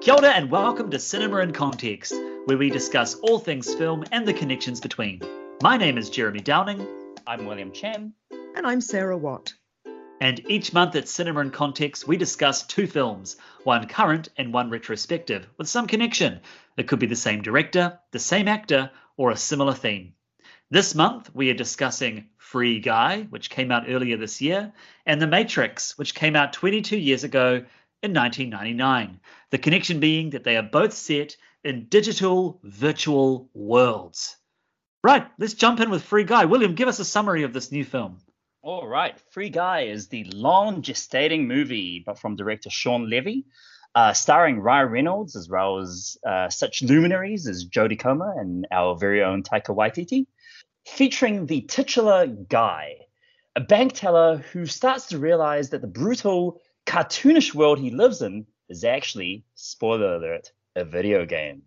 Kia ora and welcome to Cinema in Context, where we discuss all things film and the connections between. My name is Jeremy Downing. I'm William Chen. And I'm Sarah Watt. And each month at Cinema in Context, we discuss two films, one current and one retrospective, with some connection. It could be the same director, the same actor, or a similar theme. This month, we are discussing Free Guy, which came out earlier this year, and The Matrix, which came out 22 years ago in 1999. The connection being that they are both set in digital virtual worlds. Right, let's jump in with Free Guy. William, give us a summary of this new film. All right, Free Guy is the long gestating movie, but from director Shawn Levy, uh, starring Ryan Reynolds as well as uh, such luminaries as Jodie Comer and our very own Taika Waititi, featuring the titular Guy, a bank teller who starts to realize that the brutal, cartoonish world he lives in is actually, spoiler alert, a video game.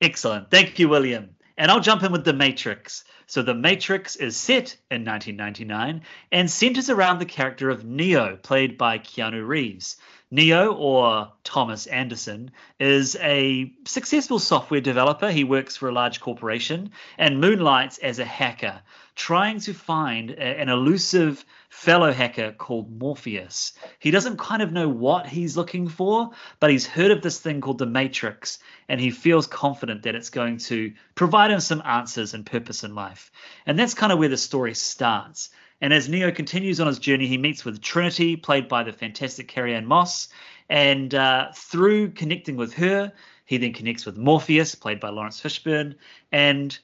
Excellent. Thank you, William. And I'll jump in with The Matrix. So, The Matrix is set in 1999 and centers around the character of Neo, played by Keanu Reeves. Neo, or Thomas Anderson, is a successful software developer. He works for a large corporation and moonlights as a hacker, trying to find a, an elusive fellow hacker called Morpheus. He doesn't kind of know what he's looking for, but he's heard of this thing called the Matrix, and he feels confident that it's going to provide him some answers and purpose in life. And that's kind of where the story starts. And as Neo continues on his journey, he meets with Trinity, played by the fantastic Carrie-Anne Moss. And uh, through connecting with her, he then connects with Morpheus, played by Laurence Fishburne. And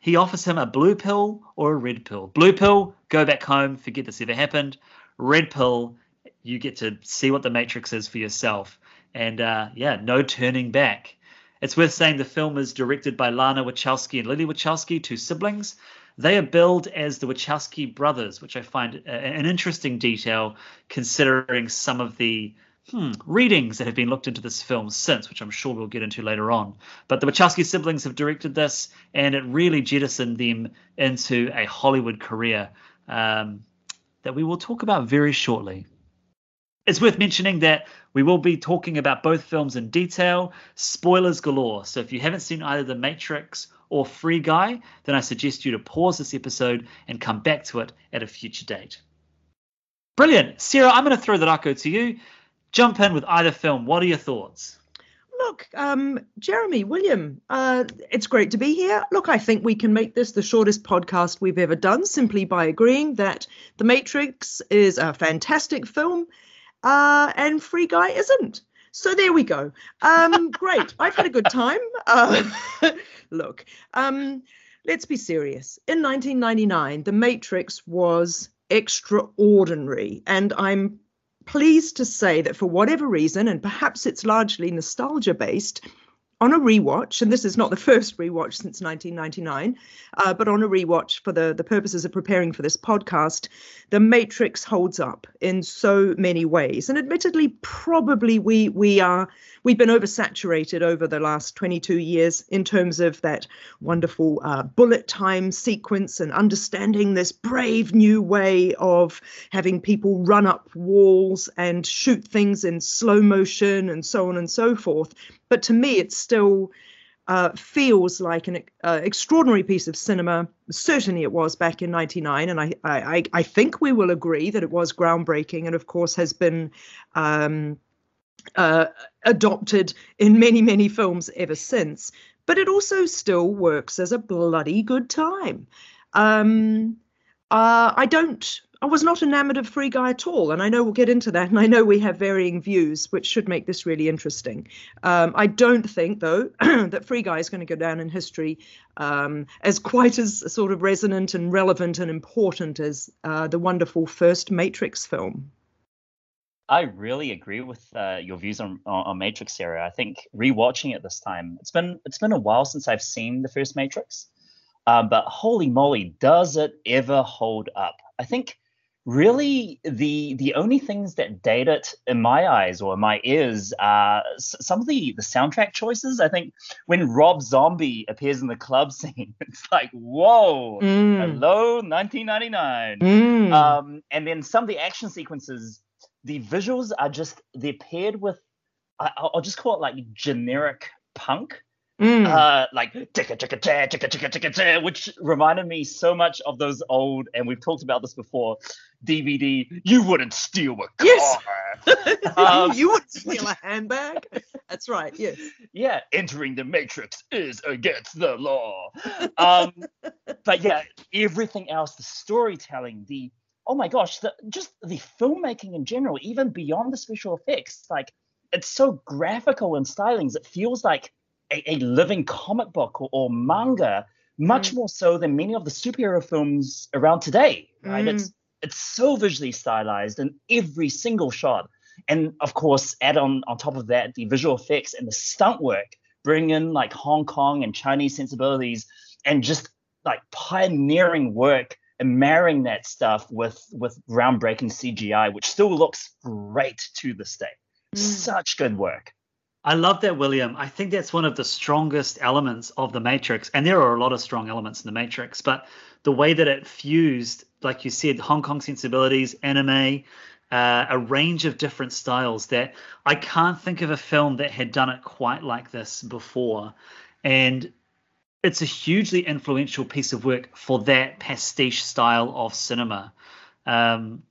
he offers him a blue pill or a red pill. Blue pill, go back home, forget this ever happened. Red pill, you get to see what the Matrix is for yourself. And uh, yeah, no turning back. It's worth saying the film is directed by Lana Wachowski and Lily Wachowski, two siblings. They are billed as the Wachowski brothers, which I find an interesting detail considering some of the hmm, readings that have been looked into this film since, which I'm sure we'll get into later on. But the Wachowski siblings have directed this, and it really jettisoned them into a Hollywood career um, that we will talk about very shortly. It's worth mentioning that we will be talking about both films in detail, spoilers galore. So if you haven't seen either The Matrix or Free Guy, then I suggest you to pause this episode and come back to it at a future date. Brilliant. Sarah, I'm going to throw the rākau to you. Jump in with either film. What are your thoughts? Look, um, Jeremy, William, uh, it's great to be here. Look, I think we can make this the shortest podcast we've ever done simply by agreeing that The Matrix is a fantastic film uh, and Free Guy isn't. So there we go. Um, great. I've had a good time. Uh, look, um, let's be serious. In 1999, The Matrix was extraordinary, and I'm pleased to say that for whatever reason, and perhaps it's largely nostalgia based, on a rewatch, and this is not the first rewatch since 1999, uh, but on a rewatch for the, the purposes of preparing for this podcast, The Matrix holds up in so many ways. And admittedly, probably we we are we've been oversaturated over the last 22 years in terms of that wonderful uh, bullet time sequence and understanding this brave new way of having people run up walls and shoot things in slow motion and so on and so forth. But to me, it still uh, feels like an uh, extraordinary piece of cinema. Certainly, it was back in '99, and I, I, I think we will agree that it was groundbreaking, and of course has been um, uh, adopted in many, many films ever since. But it also still works as a bloody good time. Um, uh, I don't I was not enamored of Free Guy at all, and I know we'll get into that, and I know we have varying views, which should make this really interesting. Um, I don't think, though, that Free Guy is going to go down in history um, as quite as sort of resonant and relevant and important as uh, the wonderful first Matrix film. I really agree with uh, your views on, on Matrix, Sarah. I think rewatching it this time, it's been it's been a while since I've seen the first Matrix, um, but holy moly, does it ever hold up? I think really the the only things that date it in my eyes or my ears are some of the the soundtrack choices i think when rob zombie appears in the club scene it's like whoa mm. hello 1999 mm. um, and then some of the action sequences the visuals are just they're paired with I, I'll just call it like generic punk. Mm. Uh, like ticka ticka ticka ticka ticka ticka ticka, which reminded me so much of those old, and we've talked about this before. DVD, you wouldn't steal a car. Yes. Um, you wouldn't steal a handbag. That's right. Yes. yeah, entering the matrix is against the law. Um, but yeah, everything else, the storytelling, the oh my gosh, the just the filmmaking in general, even beyond the special effects, like it's so graphical and stylings. It feels like a, a living comic book or, or manga, much Mm. more so than many of the superhero films around today. Right? Mm. It's it's so visually stylized in every single shot. And of course, add on on top of that the visual effects and the stunt work, bring in like Hong Kong and Chinese sensibilities, and just like pioneering work and marrying that stuff with with groundbreaking CGI, which still looks great to this day. Mm. Such good work. I love that, William. I think that's one of the strongest elements of the Matrix, and there are a lot of strong elements in the Matrix. But the way that it fused, like you said, Hong Kong sensibilities, anime, uh, a range of different styles that I can't think of a film that had done it quite like this before, and it's a hugely influential piece of work for that pastiche style of cinema. Um,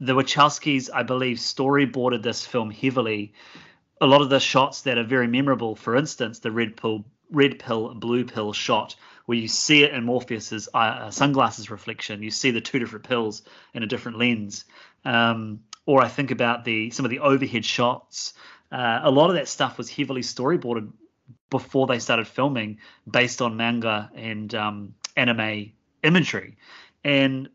the Wachowskis, I believe, storyboarded this film heavily a lot of the shots that are very memorable, for instance, the red pill, red pill, blue pill shot, where you see it in Morpheus's uh, sunglasses reflection, you see the two different pills in a different lens. Um, or I think about the some of the overhead shots. Uh, a lot of that stuff was heavily storyboarded before they started filming, based on manga and um, anime imagery, and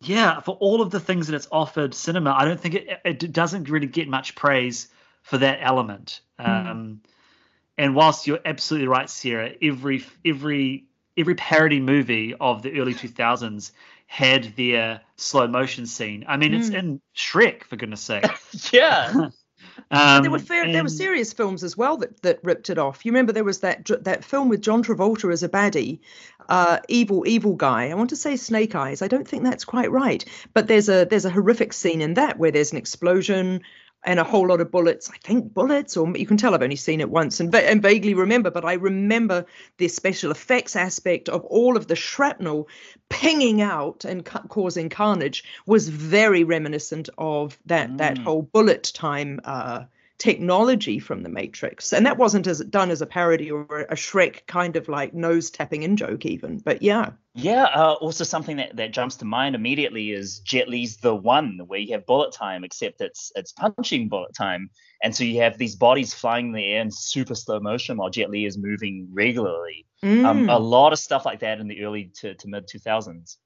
yeah, for all of the things that it's offered cinema, I don't think it, it doesn't really get much praise for that element. Um, and whilst you're absolutely right, Sarah, every every every parody movie of the early 2000s had their slow motion scene. I mean, it's Mm. in Shrek for goodness sake. Yeah. Um, there were fair, there were serious films as well that, that ripped it off. You remember there was that that film with John Travolta as a baddie, uh, evil evil guy. I want to say Snake Eyes. I don't think that's quite right, but there's a there's a horrific scene in that where there's an explosion and a whole lot of bullets. I think bullets, or you can tell I've only seen it once and, and vaguely remember, but I remember the special effects aspect of all of the shrapnel pinging out and ca- causing carnage was very reminiscent of that that Mm. whole bullet time uh, technology from the Matrix, and that wasn't as done as a parody or a Shrek kind of like nose tapping in joke even. But yeah, Yeah, uh, also something that, that jumps to mind immediately is Jet Li's The One, where you have bullet time, except it's it's punching bullet time, and so you have these bodies flying in the air in super slow motion while Jet Li is moving regularly. Um, Mm. a lot of stuff like that in the early to, to mid 2000s.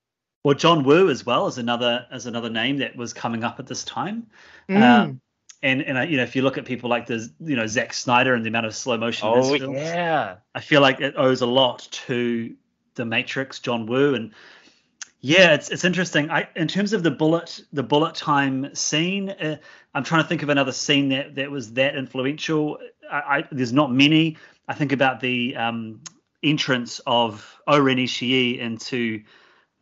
Well, John Woo as well as another as another name that was coming up at this time. Mm. Um, and and you know, if you look at people like the you know Zack Snyder and the amount of slow motion in Oh films, yeah, I feel like it owes a lot to the Matrix, John Woo, and yeah, it's it's interesting. I in terms of the bullet the bullet time scene, uh, I'm trying to think of another scene that that was that influential. I, I there's not many. I think about the um, entrance of O-Ren Ishii into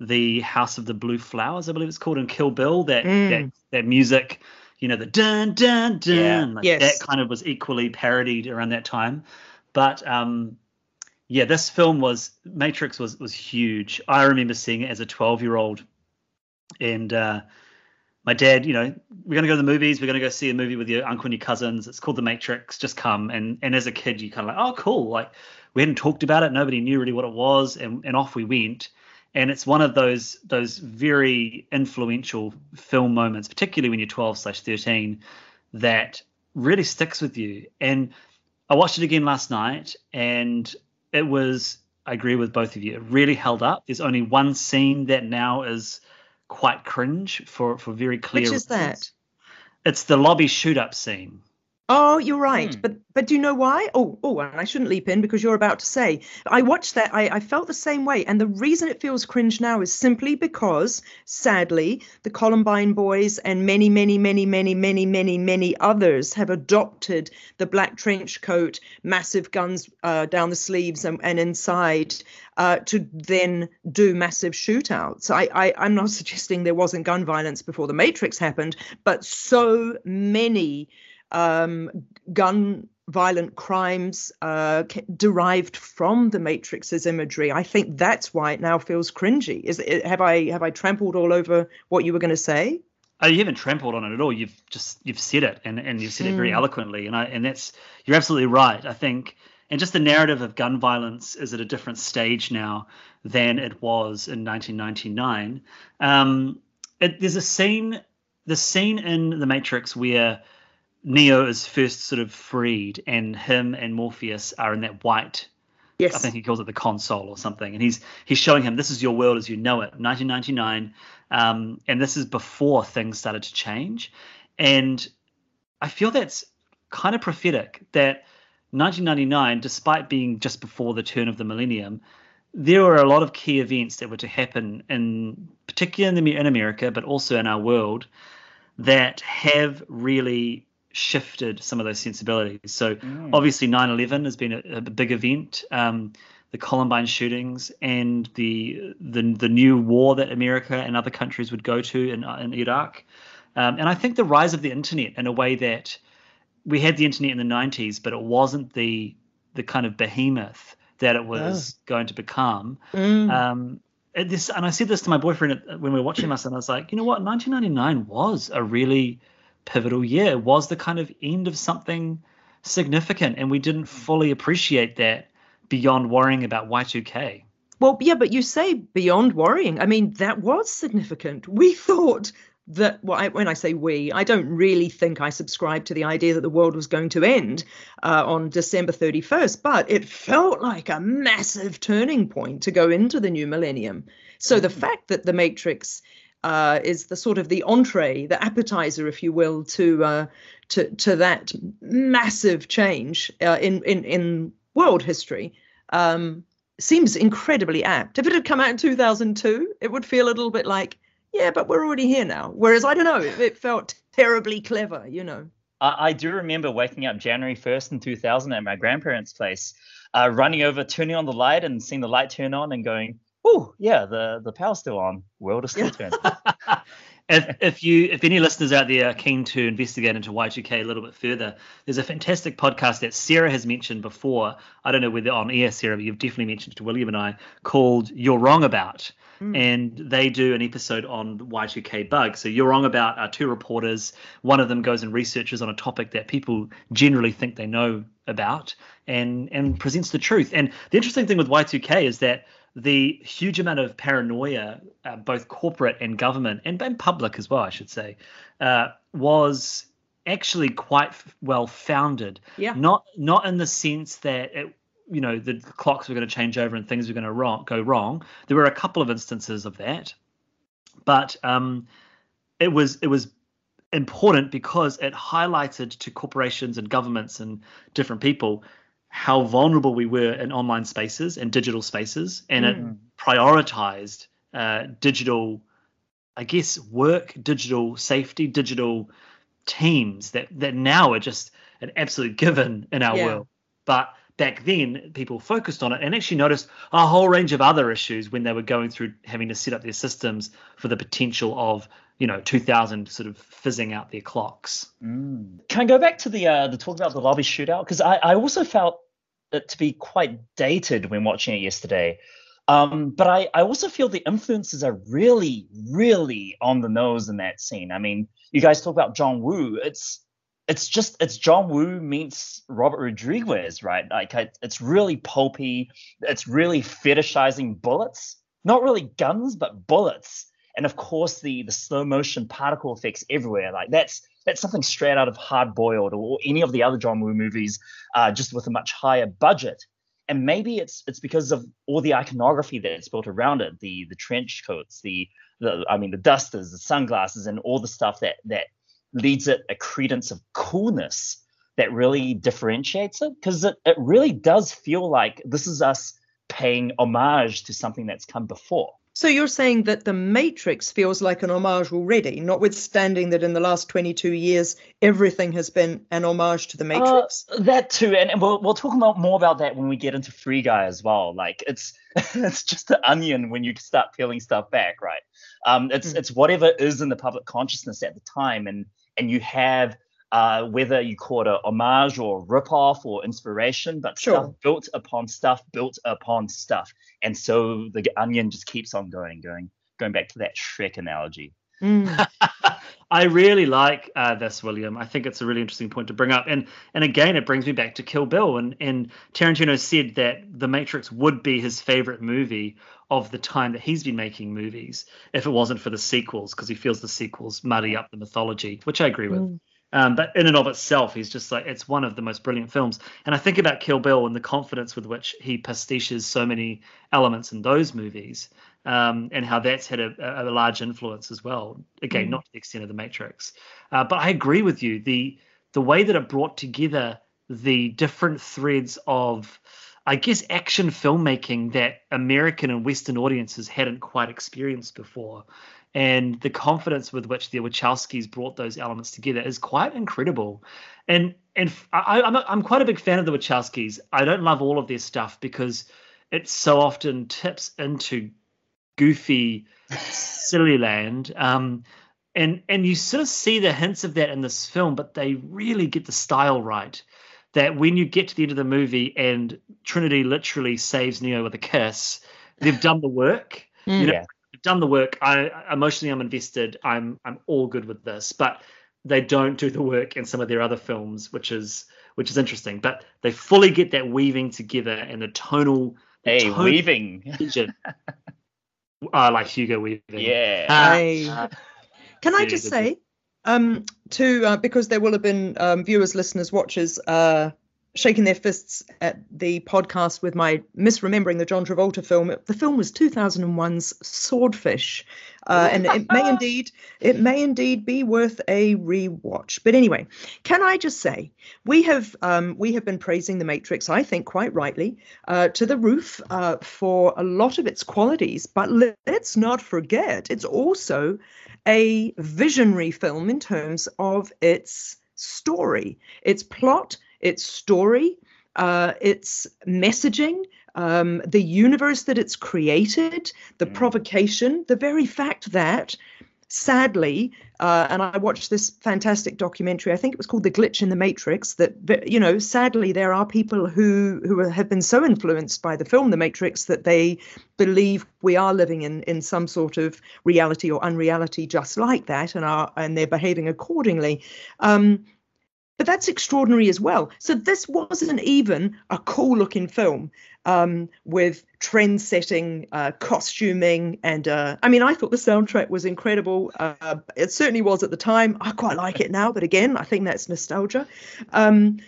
the House of the Blue Flowers, I believe it's called in Kill Bill. That Mm. that that music, you know, the dun dun dun, Yeah. like Yes. that kind of was equally parodied around that time. But um, yeah, this film was Matrix was was huge. I remember seeing it as a 12 year old, and uh, my dad, you know, we're gonna go to the movies. We're gonna go see a movie with your uncle and your cousins. It's called The Matrix. Just come. And and as a kid, you kind of like, oh, cool. Like we hadn't talked about it. Nobody knew really what it was, and and off we went. And it's one of those those very influential film moments, particularly when you're 12 slash 13, that really sticks with you. And I watched it again last night, and it was. I agree with both of you. It really held up. There's only one scene that now is quite cringe for for very clear. which is that? It's the lobby shoot up scene. Oh, you're right. Hmm. But but do you know why? Oh, oh, and I shouldn't leap in because you're about to say. I watched that. I, I felt the same way. And the reason it feels cringe now is simply because, sadly, the Columbine boys and many, many, many, many, many, many, many others have adopted the black trench coat, massive guns uh, down the sleeves and, and inside uh, to then do massive shootouts. I, I, I'm not suggesting there wasn't gun violence before the Matrix happened, but so many um, gun violent crimes uh, derived from the Matrix's imagery. I think that's why it now feels cringy. Is it, have I have I trampled all over what you were going to say? Oh, you haven't trampled on it at all. You've just you've said it, and, and you've said it very Mm. eloquently, and I and that's you're absolutely right. I think, and just the narrative of gun violence is at a different stage now than it was in 1999. Um, it, there's a scene, the scene in The Matrix where Neo is first sort of freed, and him and Morpheus are in that white Yes. I think he calls it the console or something, and he's he's showing him this is your world as you know it, 1999, um, and this is before things started to change, and I feel that's kind of prophetic that 1999, despite being just before the turn of the millennium, there were a lot of key events that were to happen in particularly in, the, in America, but also in our world, that have really shifted some of those sensibilities. So Mm. obviously 9/11 has been a, a big event. Um, the Columbine shootings and the, the the new war that America and other countries would go to in, in Iraq, um, and I think the rise of the internet in a way that we had the internet in the 90s, but it wasn't the the kind of behemoth that it was going to become. Mm. Um, this, and I said this to my boyfriend when we were watching this, and I was like, you know what, 1999 was a really pivotal year. Was the kind of end of something significant, and we didn't fully appreciate that beyond worrying about Y2K. Well, yeah, but you say beyond worrying. I mean, that was significant. We thought that, well, I, when I say we, I don't really think I subscribe to the idea that the world was going to end uh, on December 31st, but it felt like a massive turning point to go into the new millennium. So the fact that the Matrix uh, is the sort of the entree, the appetizer, if you will, to uh, to to that massive change uh, in in in world history. Um, seems incredibly apt. If it had come out in 2002, it would feel a little bit like, yeah, but we're already here now. Whereas I don't know, it, it felt terribly clever, you know. I, I do remember waking up January 1st in 2000 at my grandparents' place, uh, running over, turning on the light and seeing the light turn on and going, oh, yeah, the, the power's still on. World is still turning. if, if you if any listeners out there are keen to investigate into Y2K a little bit further, there's a fantastic podcast that Sarah has mentioned before. I don't know whether on air, Sarah, but you've definitely mentioned it to William and I, called You're Wrong About. Mm. And they do an episode on Y2K bug. So You're Wrong About are two reporters. One of them goes and researches on a topic that people generally think they know about and and presents the truth. And the interesting thing with Y2K is that the huge amount of paranoia, uh, both corporate and government, and, and public as well, I should say, uh, was actually quite f- well founded. Yeah. Not not in the sense that it, you know the clocks were going to change over and things were going to wrong, go wrong. There were a couple of instances of that, but um, it was it was important because it highlighted to corporations and governments and different people how vulnerable we were in online spaces and digital spaces, and it Mm. prioritized uh, digital, I guess, work, digital safety, digital teams that that now are just an absolute given in our Yeah. world. But back then, people focused on it and actually noticed a whole range of other issues when they were going through having to set up their systems for the potential of you know 2000 sort of fizzing out their clocks. Mm. Can I go back to the uh, the talk about the lobby shootout? Because I, I also felt it to be quite dated when watching it yesterday. Um, but I, I also feel the influences are really, really on the nose in that scene. I mean, you guys talk about John Woo. It's it's just it's John Woo meets Robert Rodriguez, right? Like it's really pulpy. It's really fetishizing bullets, not really guns, but bullets. And of course, the the slow motion particle effects everywhere. Like that's that's something straight out of Hard Boiled or any of the other John Woo movies, uh, just with a much higher budget. And maybe it's it's because of all the iconography that's built around it, the the trench coats, the the I mean the dusters, the sunglasses, and all the stuff that that leads it a credence of coolness that really differentiates it. Because it, it really does feel like this is us paying homage to something that's come before. So you're saying that the Matrix feels like an homage already, notwithstanding that in the last 22 years everything has been an homage to the Matrix. Uh, that too, and, and we'll we'll talk about more about that when we get into Free Guy as well. Like it's it's just the onion when you start peeling stuff back, right? Um, it's Mm. it's whatever is in the public consciousness at the time, and and you have uh, whether you call it a homage or a ripoff or inspiration, but Sure. stuff built upon stuff, built upon stuff. And so the onion just keeps on going, going, going back to that Shrek analogy. Mm. I really like uh, this, William. I think it's a really interesting point to bring up, and and again, it brings me back to Kill Bill. And and Tarantino said that The Matrix would be his favorite movie of the time that he's been making movies, if it wasn't for the sequels, because he feels the sequels muddy up the mythology, which I agree with. Mm. Um, but in and of itself, he's just like it's one of the most brilliant films. And I think about Kill Bill and the confidence with which he pastiches so many elements in those movies, um, and how that's had a, a large influence as well. Again, Mm. not to the extent of The Matrix, uh, but I agree with you. the The way that it brought together the different threads of, I guess, action filmmaking that American and Western audiences hadn't quite experienced before and the confidence with which the Wachowskis brought those elements together is quite incredible. And and I, am a, I'm quite a big fan of the Wachowskis. I don't love all of their stuff because it so often tips into goofy, silly land. Um, and and you sort of see the hints of that in this film, but they really get the style right. That when you get to the end of the movie and Trinity literally saves Neo with a kiss, they've done the work Mm. you know, Yeah. I've done the work. I emotionally I'm invested. I'm I'm all good with this, but they don't do the work in some of their other films, which is which is interesting. But they fully get that weaving together and the tonal. the Hey, tonal weaving. tension. I like Hugo Weaving. Yeah. Ah, Hey. ah, Can I Yeah, just good say, um, to uh, because there will have been um, viewers, listeners, watchers uh, shaking their fists at the podcast with my misremembering the John Travolta film. The film was 2001's Swordfish, uh, and it may indeed it may indeed be worth a rewatch. But anyway, can I just say we have um, we have been praising the Matrix, I think quite rightly, uh, to the roof uh, for a lot of its qualities. But let's not forget, it's also a visionary film in terms of its story, its plot, its story, uh, its messaging, um, the universe that it's created, the Mm. provocation, the very fact that, sadly, uh, and I watched this fantastic documentary. I think it was called "The Glitch in the Matrix." That you know, sadly, there are people who who have been so influenced by the film The Matrix that they believe we are living in in some sort of reality or unreality, just like that, and are and they're behaving accordingly. Um, but that's extraordinary as well. So this wasn't even a cool looking film um, with trend setting uh, costuming. And uh, I mean, I thought the soundtrack was incredible. Uh, it certainly was at the time. I quite like it now. But again, I think that's nostalgia. Um,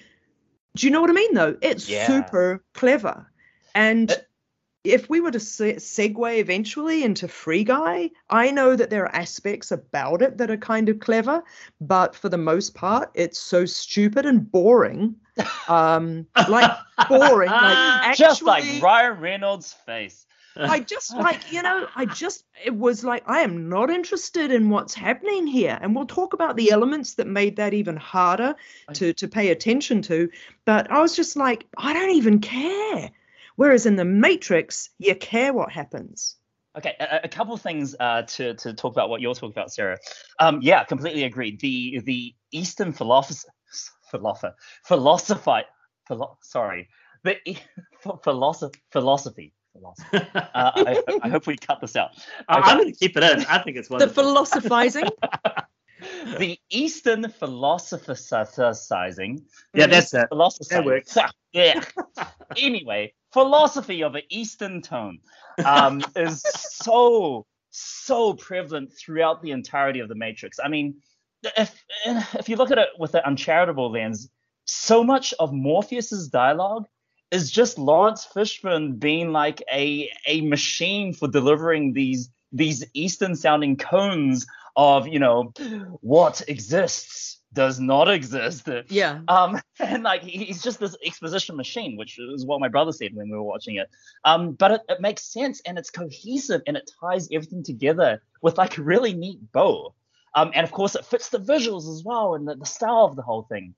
do you know what I mean, though? It's Yeah. super clever. And Uh, if we were to se- segue eventually into Free Guy, I know that there are aspects about it that are kind of clever, but for the most part, it's so stupid and boring. Um, like boring, like actually, Just like Ryan Reynolds' face. I just like you know, I just it was like I am not interested in what's happening here, and we'll talk about the elements that made that even harder to to pay attention to. But I was just like, I don't even care. Whereas in the Matrix, you care what happens. Okay, a, a couple of things uh, to to talk about what you're talking about, Sarah. Um, yeah, completely agree. The the Eastern philosopher philosopher philosophy philo- sorry the e- philosophy philosophy philosophy. Uh, I, I hope we cut this out. I- Okay. I'm going to keep it in. I think it's one. The philosophizing. the Eastern philosophizing. Yeah, that's it. Philosophizing. That works. Yeah. anyway, philosophy of an Eastern tone um, is so so prevalent throughout the entirety of the Matrix. I mean, if if you look at it with an uncharitable lens, so much of Morpheus's dialogue is just Laurence Fishburne being like a a machine for delivering these these Eastern sounding koans of you know what exists does not exist. yeah. Um, and like he's just this exposition machine, which is what my brother said when we were watching it. Um, but it, it makes sense and it's cohesive and it ties everything together with like a really neat bow. Um, and of course it fits the visuals as well and the, the style of the whole thing.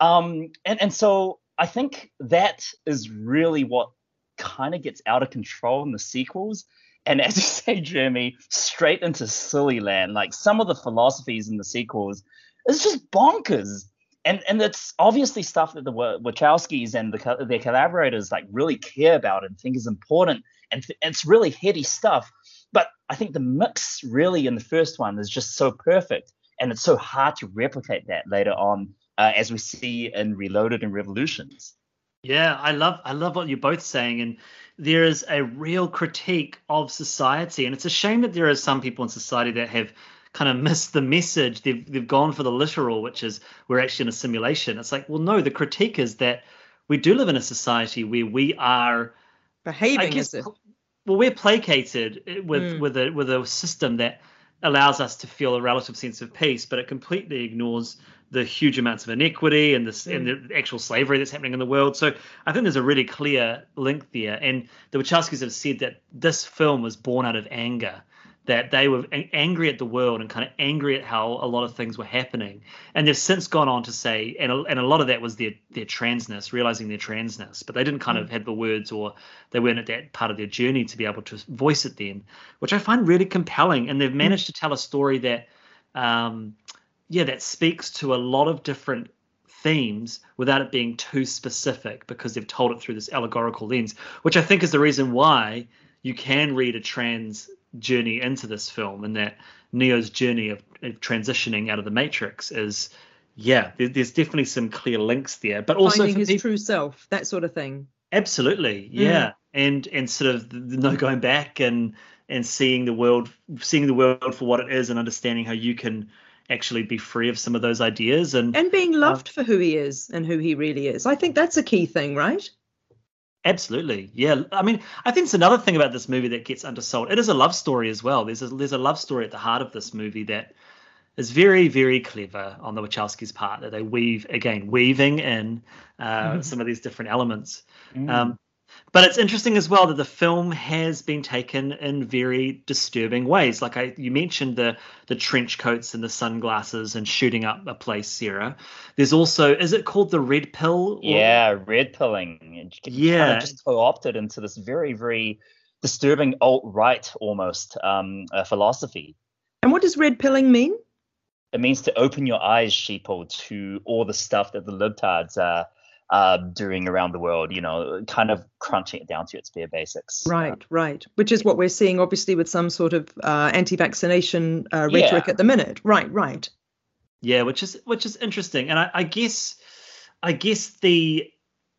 Um, and and so I think that is really what kind of gets out of control in the sequels. And as you say, Jeremy, straight into silly land. Like some of the philosophies in the sequels it's just bonkers. and and it's obviously stuff that the Wachowskis and the, their collaborators like really care about and think is important, and, th- it's really heady stuff. But I think the mix really in the first one is just so perfect, and it's so hard to replicate that later on, uh, as we see in Reloaded and Revolutions. Yeah, I love I love what you're both saying, and there is a real critique of society, and it's a shame that there are some people in society that have kind of missed the message. They've they've gone for the literal, which is we're actually in a simulation. It's like, well, no, the critique is that we do live in a society where we are behaving guess, as if well, we're placated with mm. with a with a system that allows us to feel a relative sense of peace, but it completely ignores the huge amounts of inequity and this mm. and the actual slavery that's happening in the world. So I think there's a really clear link there. And the Wachowskis have said that this film was born out of anger that they were angry at the world and kind of angry at how a lot of things were happening. And they've since gone on to say, and a, and a lot of that was their their transness, realizing their transness, but they didn't kind mm. of have the words or they weren't at that part of their journey to be able to voice it then, which I find really compelling. And they've mm. managed mm. to tell a story that, um, yeah, that speaks to a lot of different themes without it being too specific because they've told it through this allegorical lens, which I think is the reason why you can read a trans journey into this film and that Neo's journey of, of transitioning out of the Matrix is yeah, there, there's definitely some clear links there, but also finding his people, true self, that sort of thing. Absolutely, yeah, mm. and and sort of no going back and and seeing the world, seeing the world for what it is, and understanding how you can actually be free of some of those ideas and and being loved uh, for who he is and who he really is. I think that's a key thing, right? Absolutely, yeah. I mean, I think it's another thing about this movie that gets undersold. It is a love story as well. There's a there's a love story at the heart of this movie that is very very clever on the Wachowskis' part. That they weave again, weaving in uh, mm. some of these different elements. Mm. Um, but it's interesting as well that the film has been taken in very disturbing ways. Like I, you mentioned the the trench coats and the sunglasses and shooting up a place, Sarah. There's also, is it called the red pill? Or... Yeah, red pilling. Yeah, kind of just co-opted into this very very disturbing alt right almost um, uh, philosophy. And what does red pilling mean? It means to open your eyes, sheeple, to all the stuff that the libtards are uh, doing around the world, you know, kind of crunching it down to its bare basics. Right, uh, right. Which is what we're seeing, obviously, with some sort of uh, anti-vaccination uh, rhetoric yeah. at the minute. Right, right. Yeah, which is which is interesting, and I, I guess, I guess the,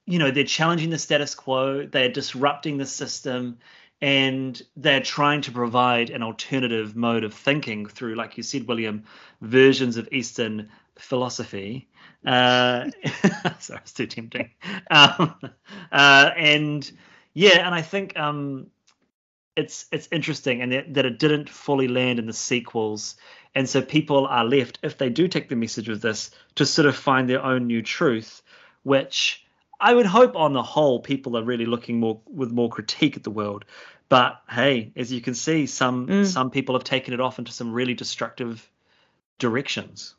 you know, they're challenging the status quo, they're disrupting the system, and they're trying to provide an alternative mode of thinking through, like you said, William, versions of Eastern philosophy uh, sorry, it's too tempting. Um, uh, and yeah, and I think um, it's it's interesting, and that, that it didn't fully land in the sequels, and so people are left, if they do take the message of this, to sort of find their own new truth, which I would hope, on the whole, people are really looking more with more critique at the world. But hey, as you can see, some mm. some people have taken it off into some really destructive directions.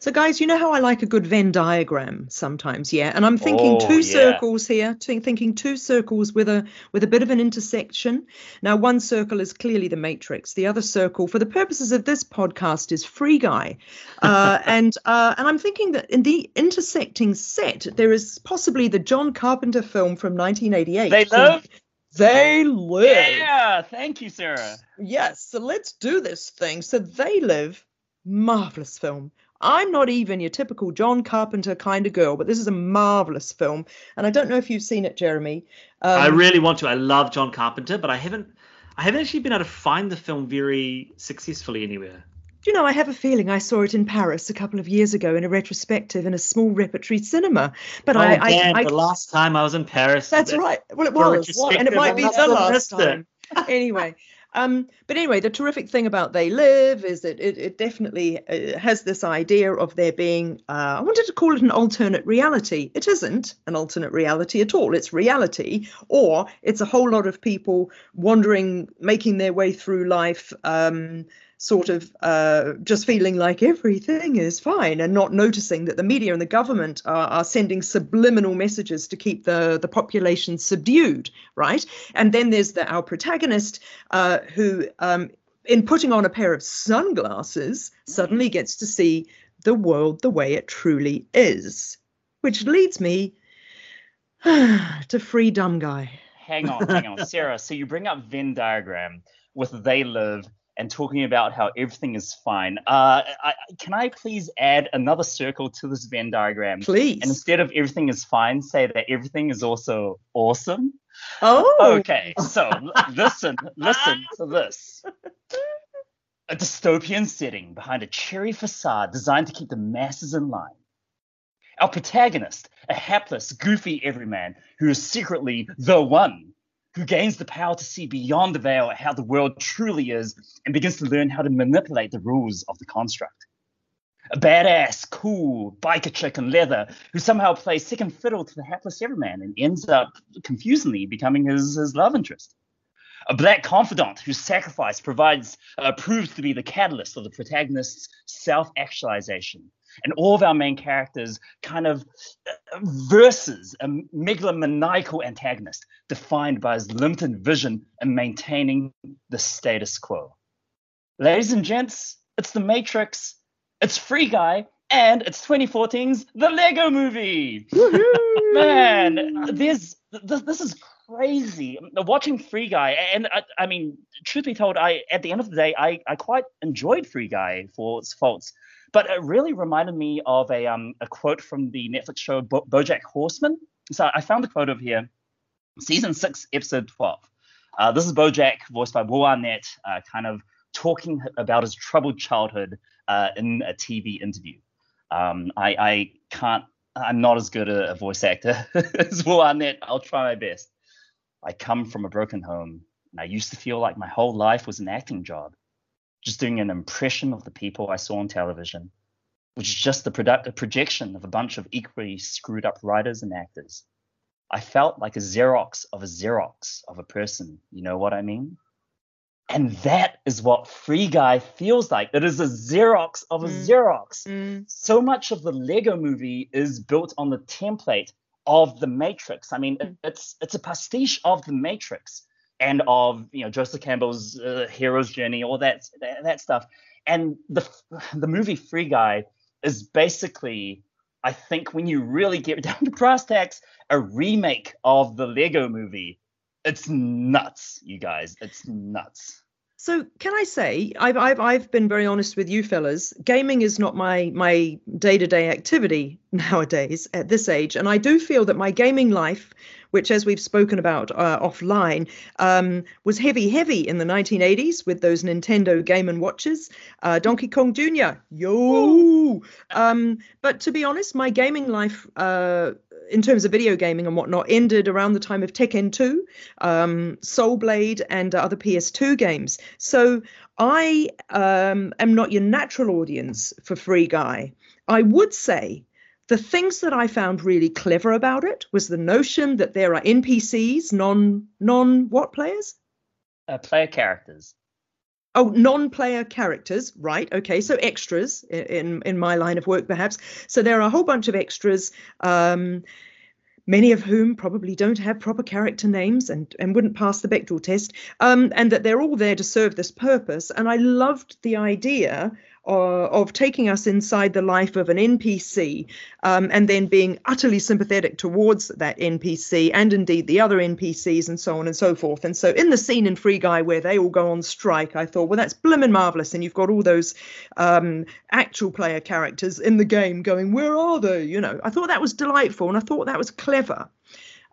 So, guys, you know how I like a good Venn diagram sometimes, yeah. And I'm thinking oh, two yeah. circles here, t- thinking two circles with a with a bit of an intersection. Now, one circle is clearly the Matrix. The other circle, for the purposes of this podcast, is Free Guy. Uh, and uh, and I'm thinking that in the intersecting set, there is possibly the John Carpenter film from 1988. They live. They live. Yeah, thank you, Sarah. Yes, so let's do this thing. So they live. Marvelous film I'm not even your typical John Carpenter kind of girl, but this is a marvelous film, and I don't know if you've seen it, Jeremy. Um, I really want to. I love John Carpenter, but I haven't. I haven't actually been able to find the film very successfully anywhere. Do you know, I have a feeling I saw it in Paris a couple of years ago in a retrospective in a small repertory cinema. But oh, I, damn, I, I, the last time I was in Paris. That's right. Well, it was, and it might be the last time. anyway, um, but anyway, the terrific thing about They Live is that it, it definitely uh, has this idea of there being, uh, I wanted to call it an alternate reality. It isn't an alternate reality at all. It's reality, or it's a whole lot of people wandering, making their way through life. Um, sort of uh, just feeling like everything is fine and not noticing that the media and the government are, are, sending subliminal messages to keep the, the population subdued, right? And then there's the, our protagonist uh, who, um, in putting on a pair of sunglasses, suddenly gets to see the world the way it truly is. Which leads me to Free Dumb Guy. Hang on, hang on. Sarah, so you bring up Venn diagram with They Live and talking about how everything is fine. Uh, I, can I please add another circle to this Venn diagram? Please. And instead of everything is fine, say that everything is also awesome. Oh. Okay, so listen, listen to this. A dystopian setting behind a cheery facade designed to keep the masses in line. Our protagonist, a hapless, goofy everyman who is secretly the one who gains the power to see beyond the veil how the world truly is and begins to learn how to manipulate the rules of the construct. A badass, cool biker chick in leather who somehow plays second fiddle to the hapless everyman and ends up confusingly becoming his, his love interest. A black confidant whose sacrifice provides uh, proves to be the catalyst of the protagonist's self-actualization and all of our main characters kind of uh, versus a megalomaniacal antagonist defined by his limited vision and maintaining the status quo. Ladies and gents, it's The Matrix, it's Free Guy, and it's 2014's The Lego Movie. Man, there's this, this is crazy. Watching Free Guy, and I, I, mean, truth be told, I at the end of the day, I, I quite enjoyed Free Guy for its faults. But it really reminded me of a um, a quote from the Netflix show Bo- BoJack Horseman. So I found the quote over here, season six, episode twelve. Uh, this is BoJack, voiced by Will Arnett, uh, kind of talking about his troubled childhood uh, in a TV interview. Um, I, I can't. I'm not as good a, a voice actor as Will Arnett. I'll try my best. I come from a broken home, and I used to feel like my whole life was an acting job just doing an impression of the people I saw on television, which is just the product, a projection of a bunch of equally screwed up writers and actors. I felt like a Xerox of a Xerox of a person. You know what I mean? And that is what Free Guy feels like. It is a Xerox of a mm. Xerox. Mm. So much of the Lego movie is built on the template of the Matrix. I mean, mm. it's it's a pastiche of the Matrix and of you know Joseph Campbell's uh, hero's journey, all that, that that stuff. And the the movie Free Guy is basically, I think, when you really get down to brass tacks, a remake of the Lego movie. It's nuts, you guys. It's nuts. So can I say I've, I've I've been very honest with you fellas. Gaming is not my my day to day activity nowadays at this age, and I do feel that my gaming life which, as we've spoken about uh, offline, um, was heavy, heavy in the 1980s with those Nintendo Game and Watches. Uh, Donkey Kong Jr. Yo. Um, but to be honest, my gaming life. Uh, in terms of video gaming and whatnot, ended around the time of Tekken 2, um, Soul Blade, and other PS2 games. So I um, am not your natural audience for Free Guy. I would say the things that I found really clever about it was the notion that there are NPCs, non non what players? Uh, player characters. Oh, non-player characters, right? Okay, so extras in in my line of work, perhaps. So there are a whole bunch of extras. Um, many of whom probably don't have proper character names and, and wouldn't pass the Bechdel test, um, and that they're all there to serve this purpose. And I loved the idea uh, of taking us inside the life of an NPC um, and then being utterly sympathetic towards that NPC and indeed the other NPCs and so on and so forth. And so in the scene in Free Guy where they all go on strike, I thought, well, that's blimmin' marvelous. And you've got all those um, actual player characters in the game going, where are they? You know, I thought that was delightful and I thought that was clever.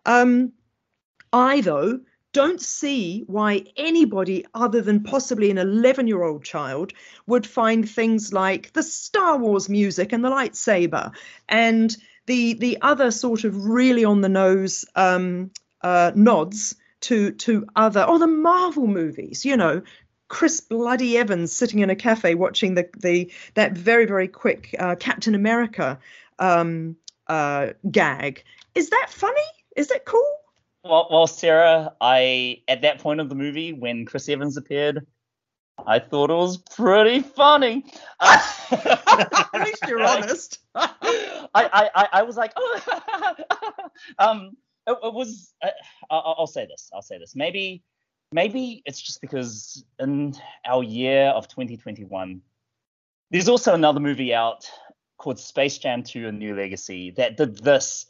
Um, I, though, don't see why anybody other than possibly an 11 year old child would find things like the Star Wars music and the lightsaber and the the other sort of really on the nose um, uh, nods to to other or the Marvel movies, you know. Chris Bloody Evans sitting in a cafe watching the the that very very quick uh, Captain America um, uh, gag. Is that funny? Is that cool? Well, well, Sarah, I at that point of the movie when Chris Evans appeared, I thought it was pretty funny. at least you're honest. I, I, I was like, oh, um, it, it was. Uh, I'll, I'll say this. I'll say this. Maybe, maybe it's just because in our year of 2021, there's also another movie out called Space Jam 2: A New Legacy that did this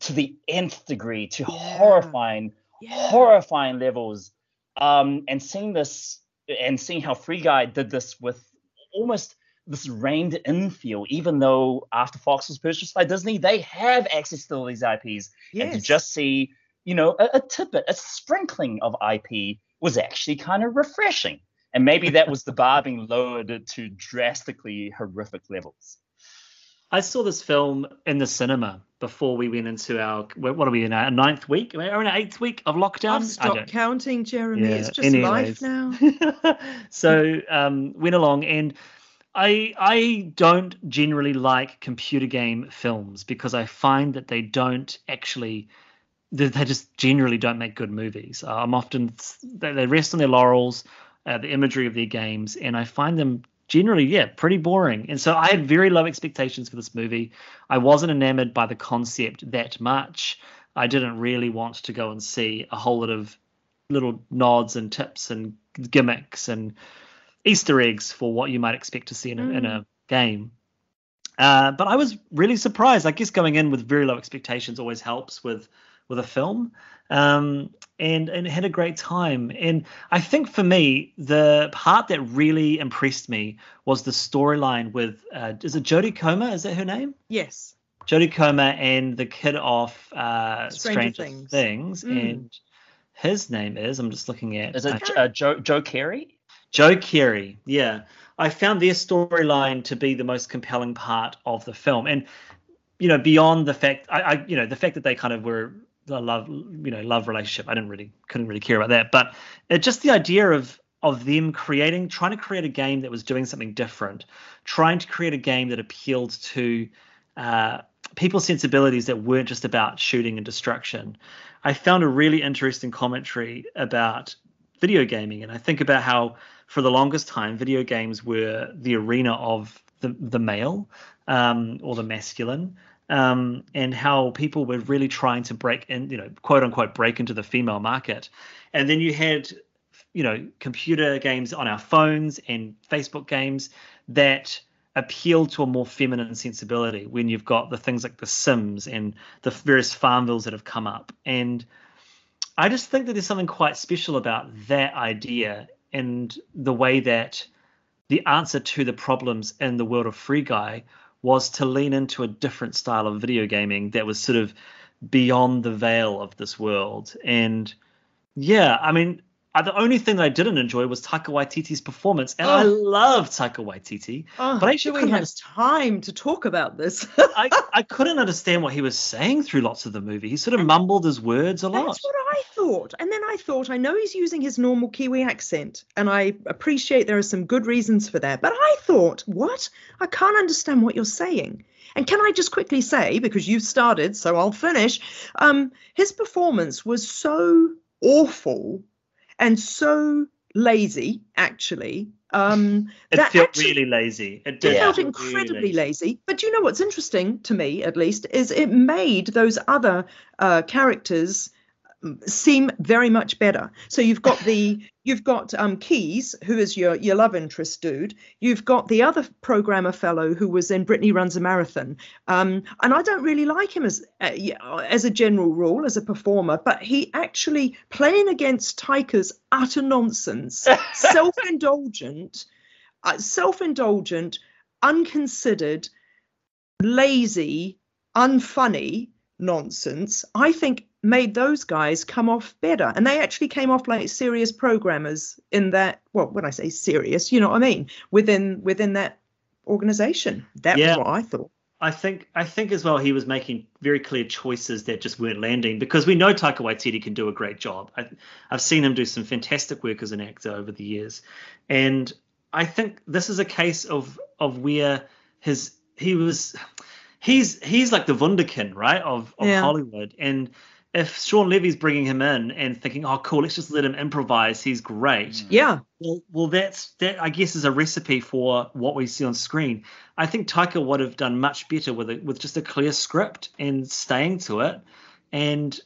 to the nth degree, to Yeah. horrifying, Yeah. horrifying levels. Um, and seeing this and seeing how Free Guy did this with almost this reined in feel, even though after Fox was purchased by Disney, they have access to all these IPs. And to just see, you know, a, a tidbit, a sprinkling of IP was actually kind of refreshing. And maybe that was the bar being lowered to drastically horrific levels. I saw this film in the cinema before we went into our what are we in our ninth week? We're in our eighth week of lockdown. I've stopped counting, Jeremy. Yeah, it's just anyways. life now. so um, went along and I I don't generally like computer game films because I find that they don't actually they, they just generally don't make good movies. I'm often they, they rest on their laurels, uh, the imagery of their games, and I find them generally yeah pretty boring. And so I had very low expectations for this movie. I wasn't enamored by the concept that much. I didn't really want to go and see a whole lot of little nods and tips and gimmicks and Easter eggs for what you might expect to see in a, in a game. Uh, but I was really surprised. I guess going in with very low expectations always helps with with a film, um, and and had a great time. And I think for me, the part that really impressed me was the storyline with uh, is it Jodie Comer? Is that her name? yes. Jodie Comer and the kid off uh, Stranger Stranger, Things. Things, Mm. and his name is I'm just looking at Is it uh, Joe Joe Keery? Joe Keery, yeah. I found their storyline to be the most compelling part of the film, and you know, beyond the fact, I, I, you know, the fact that they kind of were the love, you know, love relationship. I didn't really, couldn't really care about that, but it just the idea of of them creating, trying to create a game that was doing something different, trying to create a game that appealed to uh, people's sensibilities that weren't just about shooting and destruction. I found a really interesting commentary about video gaming, and I think about how for the longest time video games were the arena of the the male um, or the masculine. Um, and how people were really trying to break in, you know, quote unquote, break into the female market. And then you had, you know, computer games on our phones and Facebook games that appeal to a more feminine sensibility when you've got the things like The Sims and the various Farmvilles that have come up. And I just think that there's something quite special about that idea and the way that the answer to the problems in the world of Free Guy was to lean into a different style of video gaming that was sort of beyond the veil of this world. And yeah, I mean, uh, the only thing that I didn't enjoy was Taika Waititi's performance, and I Oh. love Taika Waititi. Oh, But I actually we couldn't have time to talk about this? I, I couldn't understand what he was saying through lots of the movie. He sort of mumbled his words a lot. That's what I thought. And then I thought, I know he's using his normal Kiwi accent, and I appreciate there are some good reasons for that. But I thought, what? I can't understand what you're saying. And can I just quickly say, because you've started, so I'll finish, um, his performance was so awful and so lazy, actually. Um, It that felt actually- really lazy. It it felt incredibly really lazy. But do you know what's interesting to me, at least, is it made those other uh, characters seem very much better. So you've got the you've got um, Keys, who is your your love interest dude. You've got the other programmer fellow who was in Brittany Runs a Marathon, um, and I don't really like him as uh, as a general rule as a performer, but he actually playing against Taika's utter nonsense, self-indulgent, uh, self-indulgent, unconsidered, lazy, unfunny nonsense, I think made those guys come off better. And they actually came off like serious programmers in that well, when I say serious, you know what I mean, within within that organization. That Yeah. was what I thought. I think I think as well he was making very clear choices that just weren't landing because we know Taika Waititi can do a great job. I, I've seen him do some fantastic work as an actor over the years, and I think this is a case of of where his he was he's he's like the wunderkind right of, of Yeah. Hollywood and. If Shawn Levy's bringing him in and thinking, "Oh, cool, let's just let him improvise. He's great." Yeah. Well, well, that's that. I guess is a recipe for what we see on screen. I think Taika would have done much better with it, with just a clear script and staying to it. And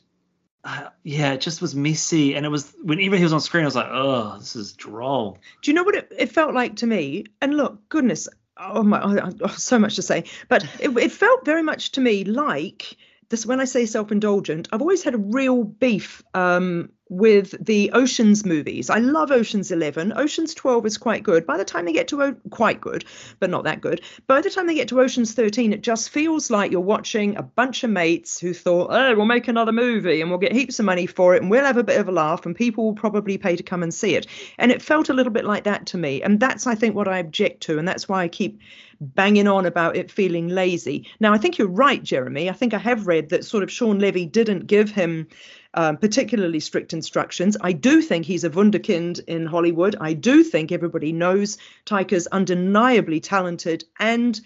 uh, yeah, it just was messy. And it was whenever he was on screen, I was like, oh, this is droll. Do you know what it, it felt like to me? And look, goodness, oh my, oh, oh, so much to say. But it, it felt very much to me like this. When I say self-indulgent, I've always had a real beef um, with the Oceans movies. I love Oceans 11. Oceans 12 is quite good. By the time they get to o- quite good, but not that good. By the time they get to Oceans 13, it just feels like you're watching a bunch of mates who thought, "Oh, we'll make another movie and we'll get heaps of money for it and we'll have a bit of a laugh and people will probably pay to come and see it." And it felt a little bit like that to me. And that's I think what I object to and that's why I keep banging on about it feeling lazy. Now, I think you're right, Jeremy. I think I have read that sort of Shawn Levy didn't give him um, particularly strict instructions. I do think he's a wunderkind in Hollywood. I do think everybody knows Taika's undeniably talented and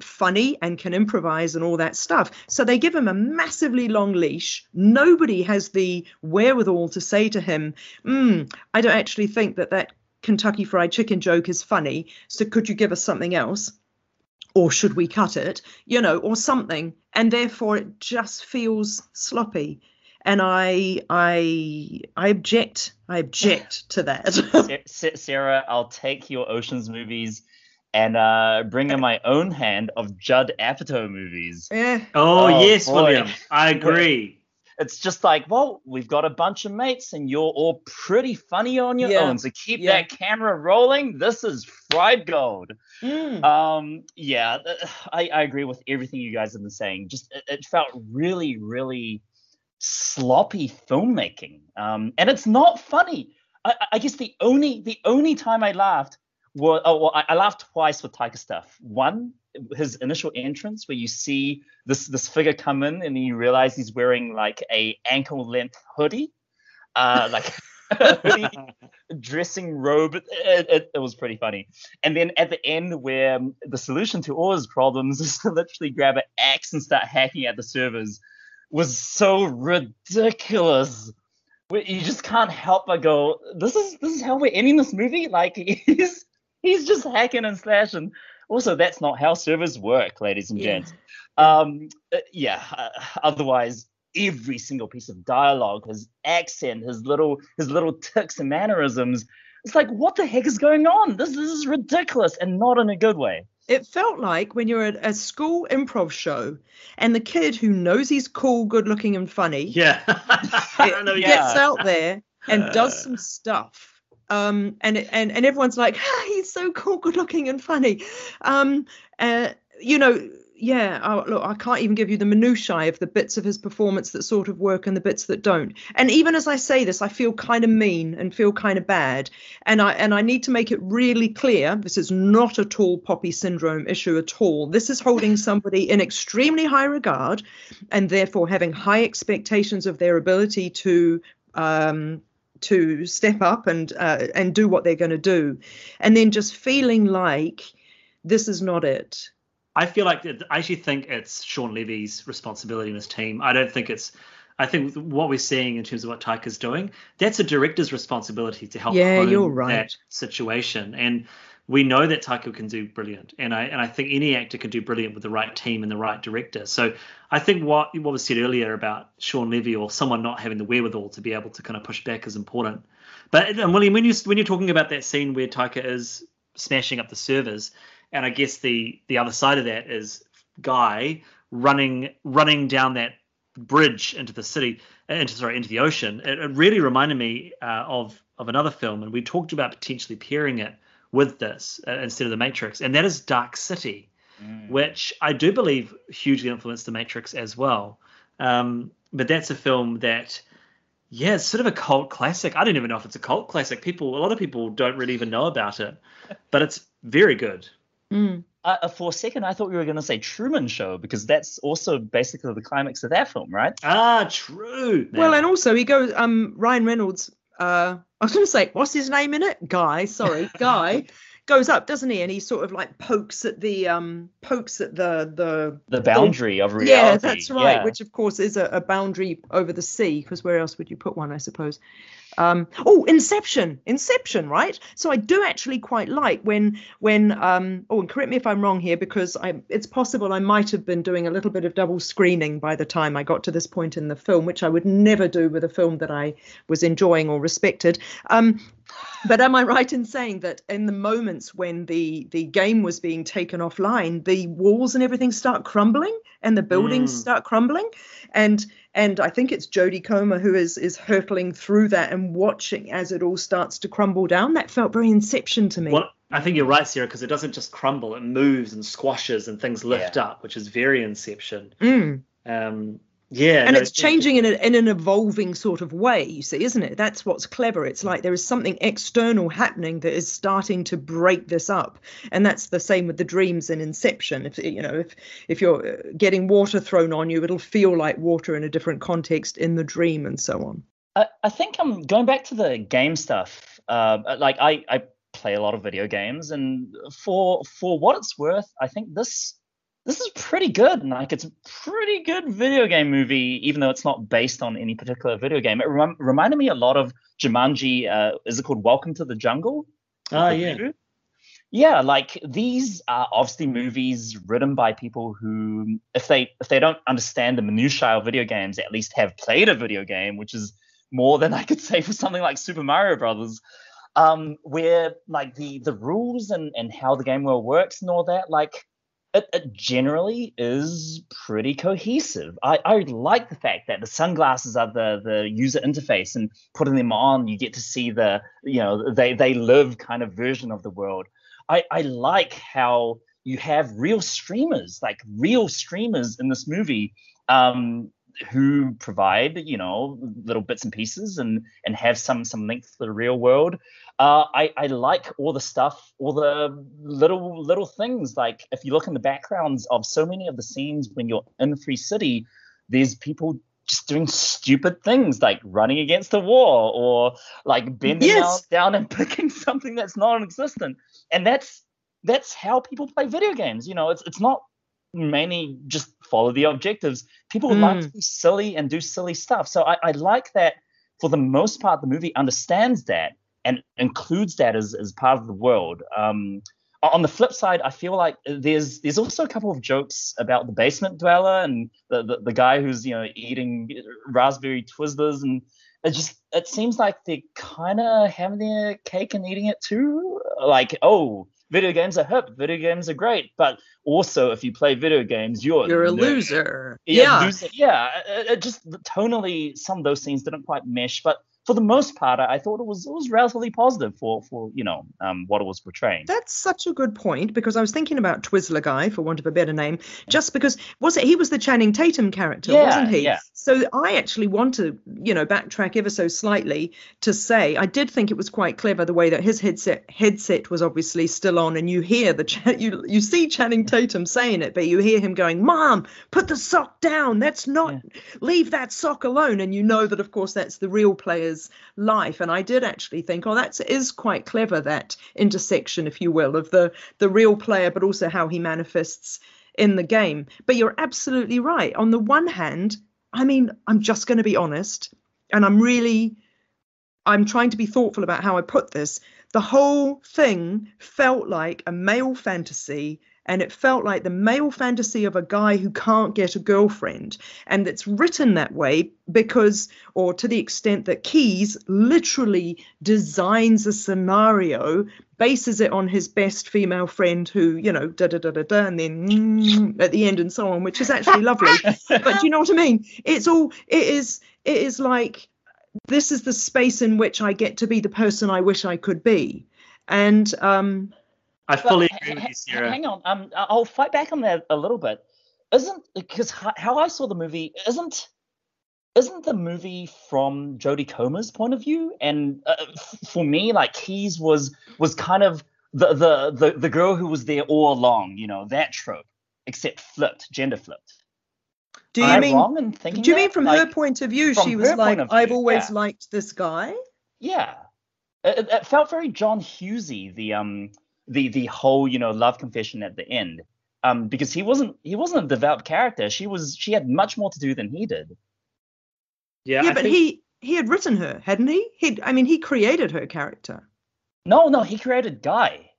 funny and can improvise and all that stuff. So they give him a massively long leash. Nobody has the wherewithal to say to him, mm, I don't actually think that that Kentucky Fried Chicken joke is funny. So could you give us something else? Or should we cut it? You know, or something. And therefore it just feels sloppy and I I I object. I object to that. Sarah, I'll take your Ocean's movies and uh, bring in my own hand of Judd Apatow movies. Yeah. Oh, oh yes, boy. William. I agree. It's just like, well, we've got a bunch of mates, and you're all pretty funny on your yeah. own. So keep yeah. that camera rolling. This is fried gold. Mm. Um, yeah, I, I agree with everything you guys have been saying. Just it, it felt really, really sloppy filmmaking, um, and it's not funny. I, I, guess the only the only time I laughed was oh well, I, I laughed twice with Taika stuff. One, his initial entrance where you see this this figure come in and you realize he's wearing like a ankle length hoodie, uh, like. dressing robe. It, it, it, was pretty funny. And then at the end, where the solution to all his problems is to literally grab an axe and start hacking at the servers was so ridiculous. You just can't help but go, "This is this is how we're ending this movie." Like he's he's just hacking and slashing. Also, that's not how servers work, ladies and yeah. gents. Um, uh, yeah. Uh, otherwise, every single piece of dialogue, his accent, his little his little ticks and mannerisms, it's like, what the heck is going on? This this is ridiculous, and not in a good way. It felt like when you're at a school improv show and the kid who knows he's cool, good looking, and funny yeah. it, gets out there and does some stuff. Um, and and and everyone's like, ah, he's so cool, good looking, and funny. Um, uh, you know, yeah, oh, look, I can't even give you the minutiae of the bits of his performance that sort of work and the bits that don't. And even as I say this, I feel kind of mean and feel kind of bad. And I and I need to make it really clear: this is not a tall poppy syndrome issue at all. This is holding somebody in extremely high regard, and therefore having high expectations of their ability to. Um, to step up and uh, and do what they're going to do, and then just feeling like this is not it I feel like I actually think it's Shawn Levy's responsibility in his team. I don't think it's. I think what we're seeing in terms of what Taika's doing, that's a director's responsibility to help yeah, you're right. that situation. And we know that Taika can do brilliant, and I and I think any actor can do brilliant with the right team and the right director. So I think what what was said earlier about Shawn Levy or someone not having the wherewithal to be able to kind of push back is important. But and William, when you when you're talking about that scene where Taika is smashing up the servers, and I guess the the other side of that is Guy running running down that bridge into the city, uh, into sorry, into the ocean. It, it really reminded me uh, of of another film, and we talked about potentially pairing it with this uh, instead of the Matrix, and that is Dark City, mm. which I do believe hugely influenced the Matrix as well. Um, but that's a film that yeah, it's sort of a cult classic. I don't even know if it's a cult classic. People, a lot of people don't really even know about it, but it's very good. Mm. Uh, uh, for a second, I thought you were going to say Truman Show because that's also basically the climax of that film, right? Ah, true. Well, and also he goes, um, Ryan Reynolds. Uh, I was going to say, what's his name in it? Guy. Sorry, Guy. goes up, doesn't he? And he sort of like pokes at the um pokes at the the the boundary the, of reality. Yeah, that's right. Yeah. Which of course is a, a boundary over the sea, because where else would you put one? I suppose. Um, oh, Inception, Inception, right? So I do actually quite like when when um, oh, and correct me if I'm wrong here because I it's possible I might have been doing a little bit of double screening by the time I got to this point in the film, which I would never do with a film that I was enjoying or respected. Um, but am I right in saying that in the moments when the the game was being taken offline, the walls and everything start crumbling and the buildings Mm. start crumbling, and and I think it's Jodie Comer who is is hurtling through that and watching as it all starts to crumble down. That felt very Inception to me. Well, I think you're right, Sarah, because it doesn't just crumble; it moves and squashes, and things lift Yeah. up, which is very Inception. Mm. Um, yeah, and no, it's changing in, a, in an evolving sort of way you see isn't it? That's what's clever. It's like there is something external happening that is starting to break this up. And that's the same with the dreams in inception. If you know if if you're uh, getting water thrown on you it'll feel like water in a different context in the dream and so on. I, I think I'm going back to the game stuff. Uh, like I, I play a lot of video games, and for for what it's worth, I think this this is pretty good. Like it's a pretty good video game movie, even though it's not based on any particular video game. It rem- reminded me a lot of Jumanji. Uh, is it called Welcome to the Jungle? Oh the yeah. Yeah, like these are obviously movies written by people who, if they if they don't understand the minutiae of video games, at least have played a video game, which is more than I could say for something like Super Mario Brothers, um, where like the the rules and and how the game world works and all that, like it, it generally is pretty cohesive. I, I like the fact that the sunglasses are the the user interface and putting them on, you get to see the you know they they live kind of version of the world. I, I like how you have real streamers, like real streamers in this movie, um, who provide you know little bits and pieces and and have some some link to the real world. Uh, I I like all the stuff, all the little little things. Like if you look in the backgrounds of so many of the scenes when you're in Free City, there's people just doing stupid things like running against the wall or like bending Yes. down, and picking something that's non-existent. And that's that's how people play video games you know? It's it's not mainly just follow the objectives. People like to be silly and do silly stuff. So I, I like that for the most part the movie understands that and includes that as, as part of the world um on the flip side, I feel like there's there's also a couple of jokes about the basement dweller and the, the, the guy who's you know eating raspberry Twizzlers and it just it seems like they're kind of having their cake and eating it too. Like oh, video games are hip, video games are great, but also if you play video games, you're you're a nerd. loser Yeah, loser- yeah. It, it just tonally, some of those scenes didn't quite mesh, but for the most part, I thought it was it was relatively positive for for you know um, what it was portraying. That's such a good point because I was thinking about Twizzler guy, for want of a better name, just because was it he was the Channing Tatum character, Yeah, wasn't he? yeah. So I actually want to, you know, backtrack ever so slightly to say I did think it was quite clever the way that his headset headset was obviously still on, and you hear the cha- you you see Channing Tatum saying it, but you hear him going, "Mom, put the sock down. That's not leave that sock alone." And you know that of course that's the real player's life. And I did actually think, oh, that is quite clever that intersection, if you will, of the the real player, but also how he manifests in the game. But you're absolutely right. On the one hand, I mean, I'm just going to be honest, and I'm really, I'm trying to be thoughtful about how I put this. The whole thing felt like a male fantasy. And it felt like the male fantasy of a guy who can't get a girlfriend. And it's written that way because, or to the extent that Keys literally designs a scenario, bases it on his best female friend who, you know, da da da da da, and then mm, at the end and so on, which is actually lovely. but do you know what I mean? It's all, it is, it is like, this is the space in which I get to be the person I wish I could be. And, um, I But fully h- agree with you, Sarah. Hang on, um, I- I'll fight back on that a little bit. Isn't because how I saw the movie isn't isn't the movie from Jodie Comer's point of view? And uh, f- for me, like Keys was was kind of the, the the the girl who was there all along, you know, that trope, except flipped, gender flipped. do you I mean, wrong in thinking? do you mean that? from her point of view, she was like, point I've view, always yeah. liked this guy? Yeah, it, it- it felt very John Hughesy, the um the the whole you know love confession at the end, um because he wasn't he wasn't a developed character. She was she had much more to do than he did. Yeah, yeah, I but think- he he had written her, hadn't he? He, I mean, he created her character. No, no, he created Guy.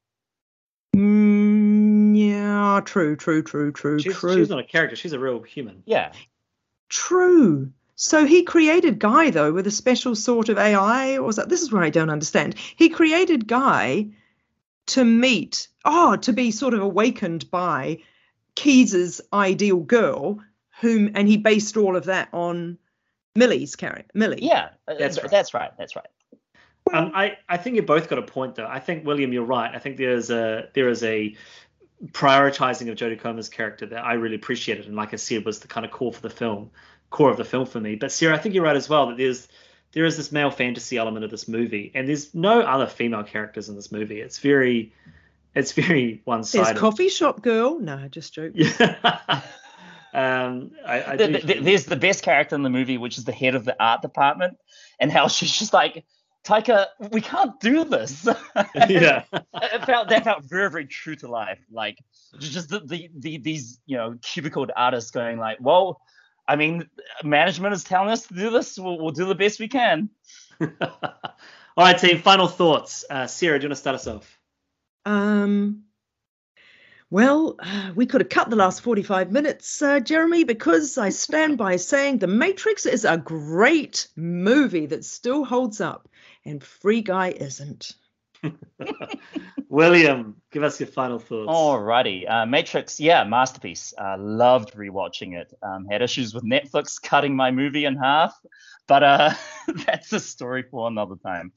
Mm, yeah, true, true, true, true, she's, true, she's not a character. She's a real human. Yeah, true. So he created Guy though with a special sort of AI, or was that? This is where I don't understand. He created Guy to meet, oh, to be sort of awakened by Keys's ideal girl, whom, and he based all of that on Millie's character, Millie. Yeah, uh, That's right. that's right. That's right. Um, I, I think you both got a point though. I think William, you're right. I think there is a there is a prioritizing of Jodie Comer's character that I really appreciated, and like I said, was the kind of core for the film, core of the film for me. But Sarah, I think you're right as well that there's there is this male fantasy element of this movie, and there's no other female characters in this movie. It's very it's very one-sided. There's coffee shop girl. No, just joke. Yeah. um, I, I Th- do th- th- there's the best character in the movie, which is the head of the art department, and how she's just like, Taika, we can't do this. yeah. it felt that felt very very true to life. Like just the, the, the these you know cubicled artists going like, well, I mean, management is telling us to do this. We'll, we'll do the best we can. All right, team. Final thoughts. Uh, Sarah, do you want to start us off? Um, well, uh, we could have cut the last 45 minutes, uh, Jeremy, because I stand by saying The Matrix is a great movie that still holds up, and Free Guy isn't. William, give us your final thoughts. Alrighty, uh, Matrix, yeah, masterpiece. Uh, loved rewatching it. Um, had issues with Netflix cutting my movie in half, but uh, that's a story for another time.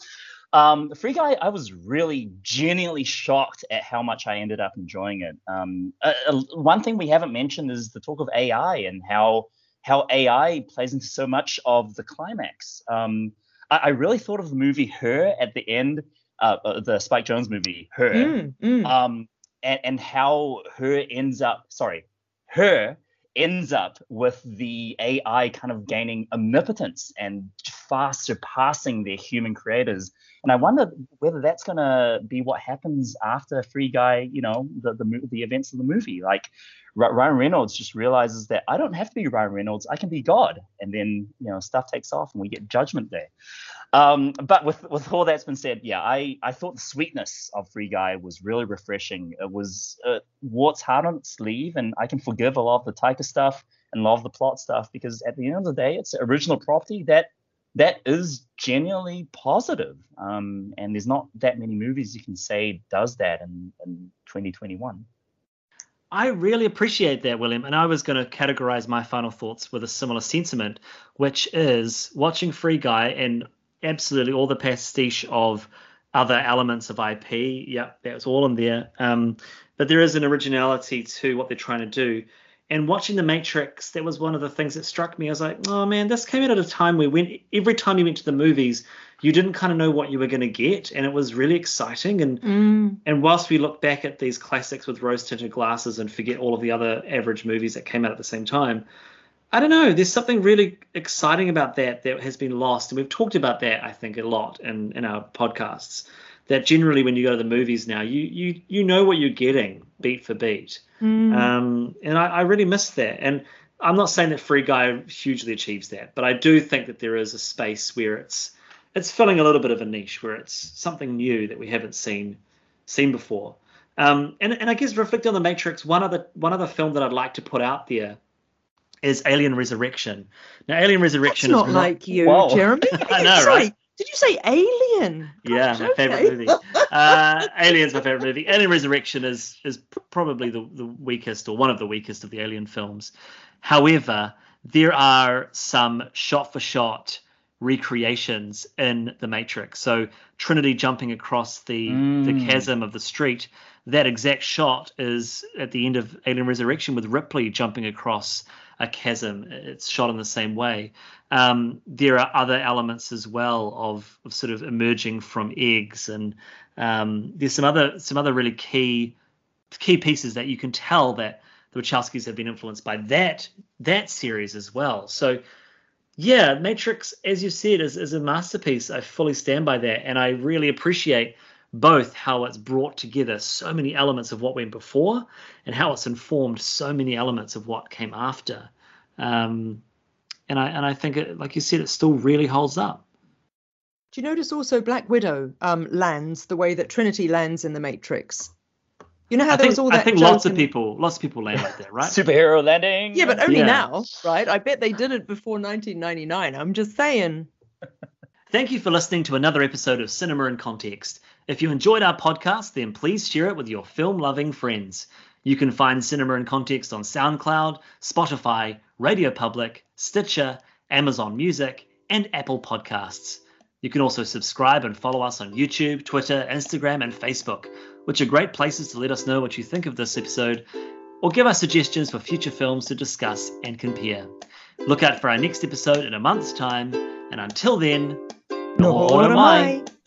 Um, Free Guy, I was really genuinely shocked at how much I ended up enjoying it. Um, uh, uh, one thing we haven't mentioned is the talk of AI and how how AI plays into so much of the climax. Um, I, I really thought of the movie Her at the end, uh, uh, the Spike Jonze movie Her Mm, mm. um, and, and how her ends up, sorry, her ends up with the AI kind of gaining omnipotence and far surpassing their human creators. And I wonder whether that's going to be what happens after Free Guy, you know, the, the, the events of the movie. Like Ry- Ryan Reynolds just realizes that I don't have to be Ryan Reynolds, I can be God. And then, you know, stuff takes off and we get Judgment Day. Um, but with with all that's been said, yeah, I I thought the sweetness of Free Guy was really refreshing. It was uh, what's hard on its sleeve, and I can forgive a lot of the Taika stuff and a lot of the plot stuff because at the end of the day, it's original property that that is genuinely positive. Um, and there's not that many movies you can say does that in, in 2021. I really appreciate that, William. And I was going to categorize my final thoughts with a similar sentiment, which is watching Free Guy and absolutely all the pastiche of other elements of IP. Yeah, that's all in there. Um, but there is an originality to what they're trying to do. And watching The Matrix, that was one of the things that struck me. I was like, oh man, this came out at a time where when every time you went to the movies, you didn't kind of know what you were going to get, and it was really exciting. And Mm. and whilst we look back at these classics with rose tinted glasses and forget all of the other average movies that came out at the same time, I don't know. There's something really exciting about that that has been lost. And we've talked about that, I think, a lot in, in our podcasts. That generally, when you go to the movies now, you you you know what you're getting beat for beat. Mm. Um, and I, I really miss that. And I'm not saying that Free Guy hugely achieves that, but I do think that there is a space where it's it's filling a little bit of a niche where it's something new that we haven't seen seen before. Um, and and I guess reflecting on the Matrix, one other one other film that I'd like to put out there is Alien Resurrection. Now, Alien That's Resurrection not is like you, Whoa. Jeremy. I know, Sorry, right? did you say Alien? Yeah, Gosh, my favorite movie. Uh, Alien's my favorite movie. Alien Resurrection is is probably the, the weakest or one of the weakest of the Alien films. However, there are some shot for shot recreations in the Matrix. So Trinity jumping across the the Mm. chasm of the street. That exact shot is at the end of Alien Resurrection with Ripley jumping across a chasm. It's shot in the same way. Um, there are other elements as well of, of sort of emerging from eggs, and um, there's some other some other really key key pieces that you can tell that the Wachowskis have been influenced by that that series as well. So yeah, Matrix, as you said, is, is a masterpiece. I fully stand by that, and I really appreciate both how it's brought together so many elements of what went before and how it's informed so many elements of what came after. Um, and I and I think, it, like you said, it still really holds up. Do you notice also Black Widow um, lands the way that Trinity lands in the Matrix? You know how I there think, was all that. I think joke lots of people, lots of people land like that, right? Superhero landing. Yeah, but only Yeah. now, right? I bet they did it before 1999. I'm just saying. Thank you for listening to another episode of Cinema in Context. If you enjoyed our podcast, then please share it with your film loving friends. You can find Cinema in Context on SoundCloud, Spotify, Radio Public, Stitcher, Amazon Music, and Apple Podcasts. You can also subscribe and follow us on YouTube, Twitter, Instagram, and Facebook, which are great places to let us know what you think of this episode or give us suggestions for future films to discuss and compare. Look out for our next episode in a month's time, and until then, am I.